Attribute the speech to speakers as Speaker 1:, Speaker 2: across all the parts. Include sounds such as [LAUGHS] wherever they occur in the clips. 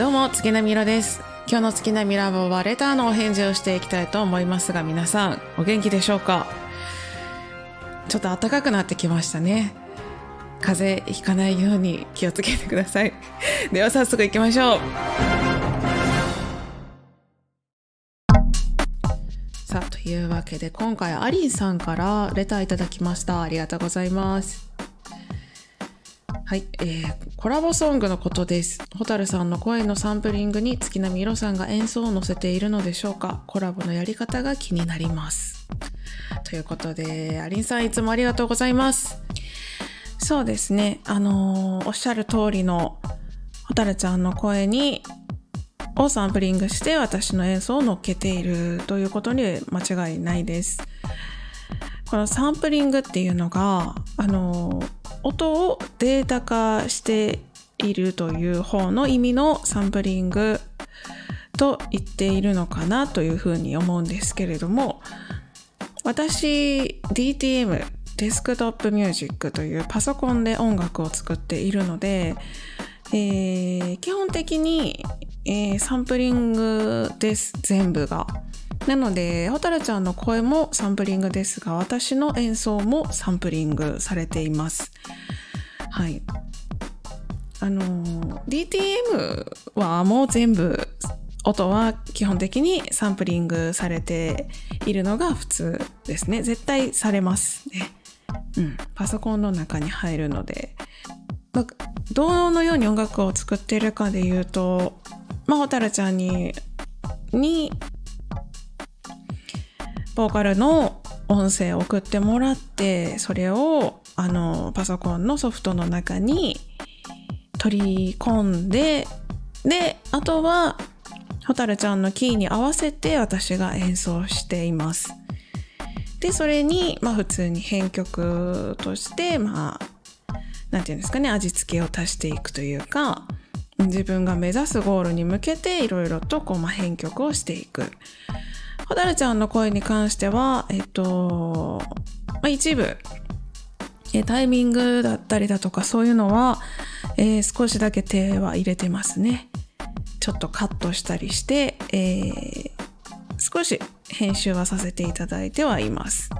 Speaker 1: どうも月並みろです。今日の月並みラボはレターのお返事をしていきたいと思いますが皆さんお元気でしょうか？ちょっと暖かくなってきましたね。風邪ひかないように気をつけてください。[LAUGHS] では早速行きましょう。さあというわけで今回アリンさんからレターいただきました。ありがとうございます。はい、えー、コラボソングのことです。蛍さんの声のサンプリングに月並みろさんが演奏を載せているのでしょうかコラボのやり方が気になります。ということで、アリンさんいつもありがとうございます。そうですね、あのー、おっしゃる通りの蛍ちゃんの声にをサンプリングして私の演奏を乗っけているということに間違いないです。このサンプリングっていうのが、あのー音をデータ化しているという方の意味のサンプリングと言っているのかなというふうに思うんですけれども私 DTM デスクトップミュージックというパソコンで音楽を作っているので、えー、基本的に、えー、サンプリングです全部が。なので蛍ちゃんの声もサンプリングですが私の演奏もサンプリングされていますはい。あの DTM はもう全部音は基本的にサンプリングされているのが普通ですね。絶対されますね。うん。パソコンの中に入るので、まあ、どのように音楽を作ってるかで言うとまあ蛍ちゃんににボーカルの音声を送ってもらってそれをあのパソコンのソフトの中に取り込んでであとは蛍ちゃんのキーに合わせて私が演奏しています。でそれに、まあ、普通に編曲としてまあ何て言うんですかね味付けを足していくというか自分が目指すゴールに向けていろいろとこう、まあ、編曲をしていく。蛍ちゃんの声に関しては、えっと、まあ、一部、えタイミングだったりだとかそういうのは、えー、少しだけ手は入れてますね。ちょっとカットしたりして、えー、少し編集はさせていただいてはいます。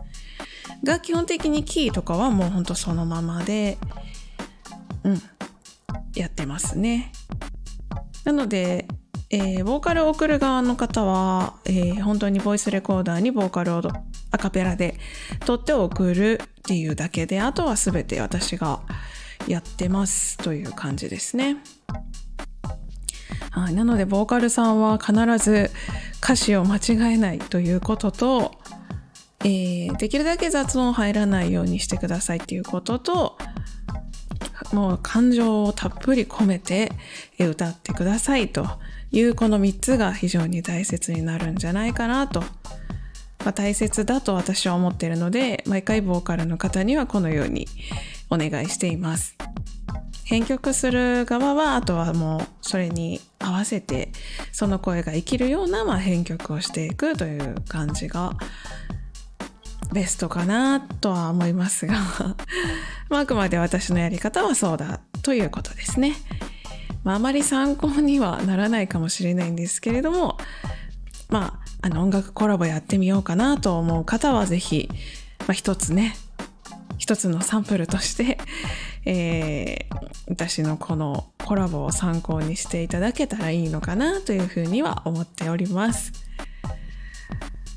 Speaker 1: が基本的にキーとかはもうほんとそのままで、うん、やってますね。なので、えー、ボーカルを送る側の方は、えー、本当にボイスレコーダーにボーカルをアカペラで撮って送るっていうだけであとは全て私がやってますという感じですね。はい、なのでボーカルさんは必ず歌詞を間違えないということと、えー、できるだけ雑音入らないようにしてくださいっていうことともう感情をたっぷり込めて歌ってくださいというこの3つが非常に大切になるんじゃないかなと、まあ、大切だと私は思っているので毎回ボーカルの方にはこのようにお願いしています編曲する側はあとはもうそれに合わせてその声が生きるようなまあ編曲をしていくという感じがベストかなとは思いますが [LAUGHS] あ、あくまで私のやり方はそうだということですね。まあ、あまり参考にはならないかもしれないんですけれども、まあ、あの音楽コラボやってみようかなと思う方はぜひ、まあ、一つね、一つのサンプルとして、[LAUGHS] えー、私のこのコラボを参考にしていただけたらいいのかなというふうには思っております。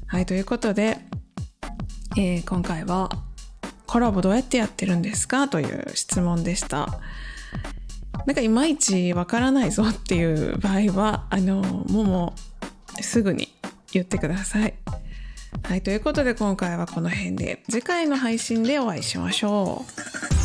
Speaker 1: はい、ということで、えー、今回はコラボどうやってやってるんですかという質問でした。なんかいまいちわからないぞっていう場合は、あの、もうすぐに言ってください。はい、ということで今回はこの辺で次回の配信でお会いしましょう。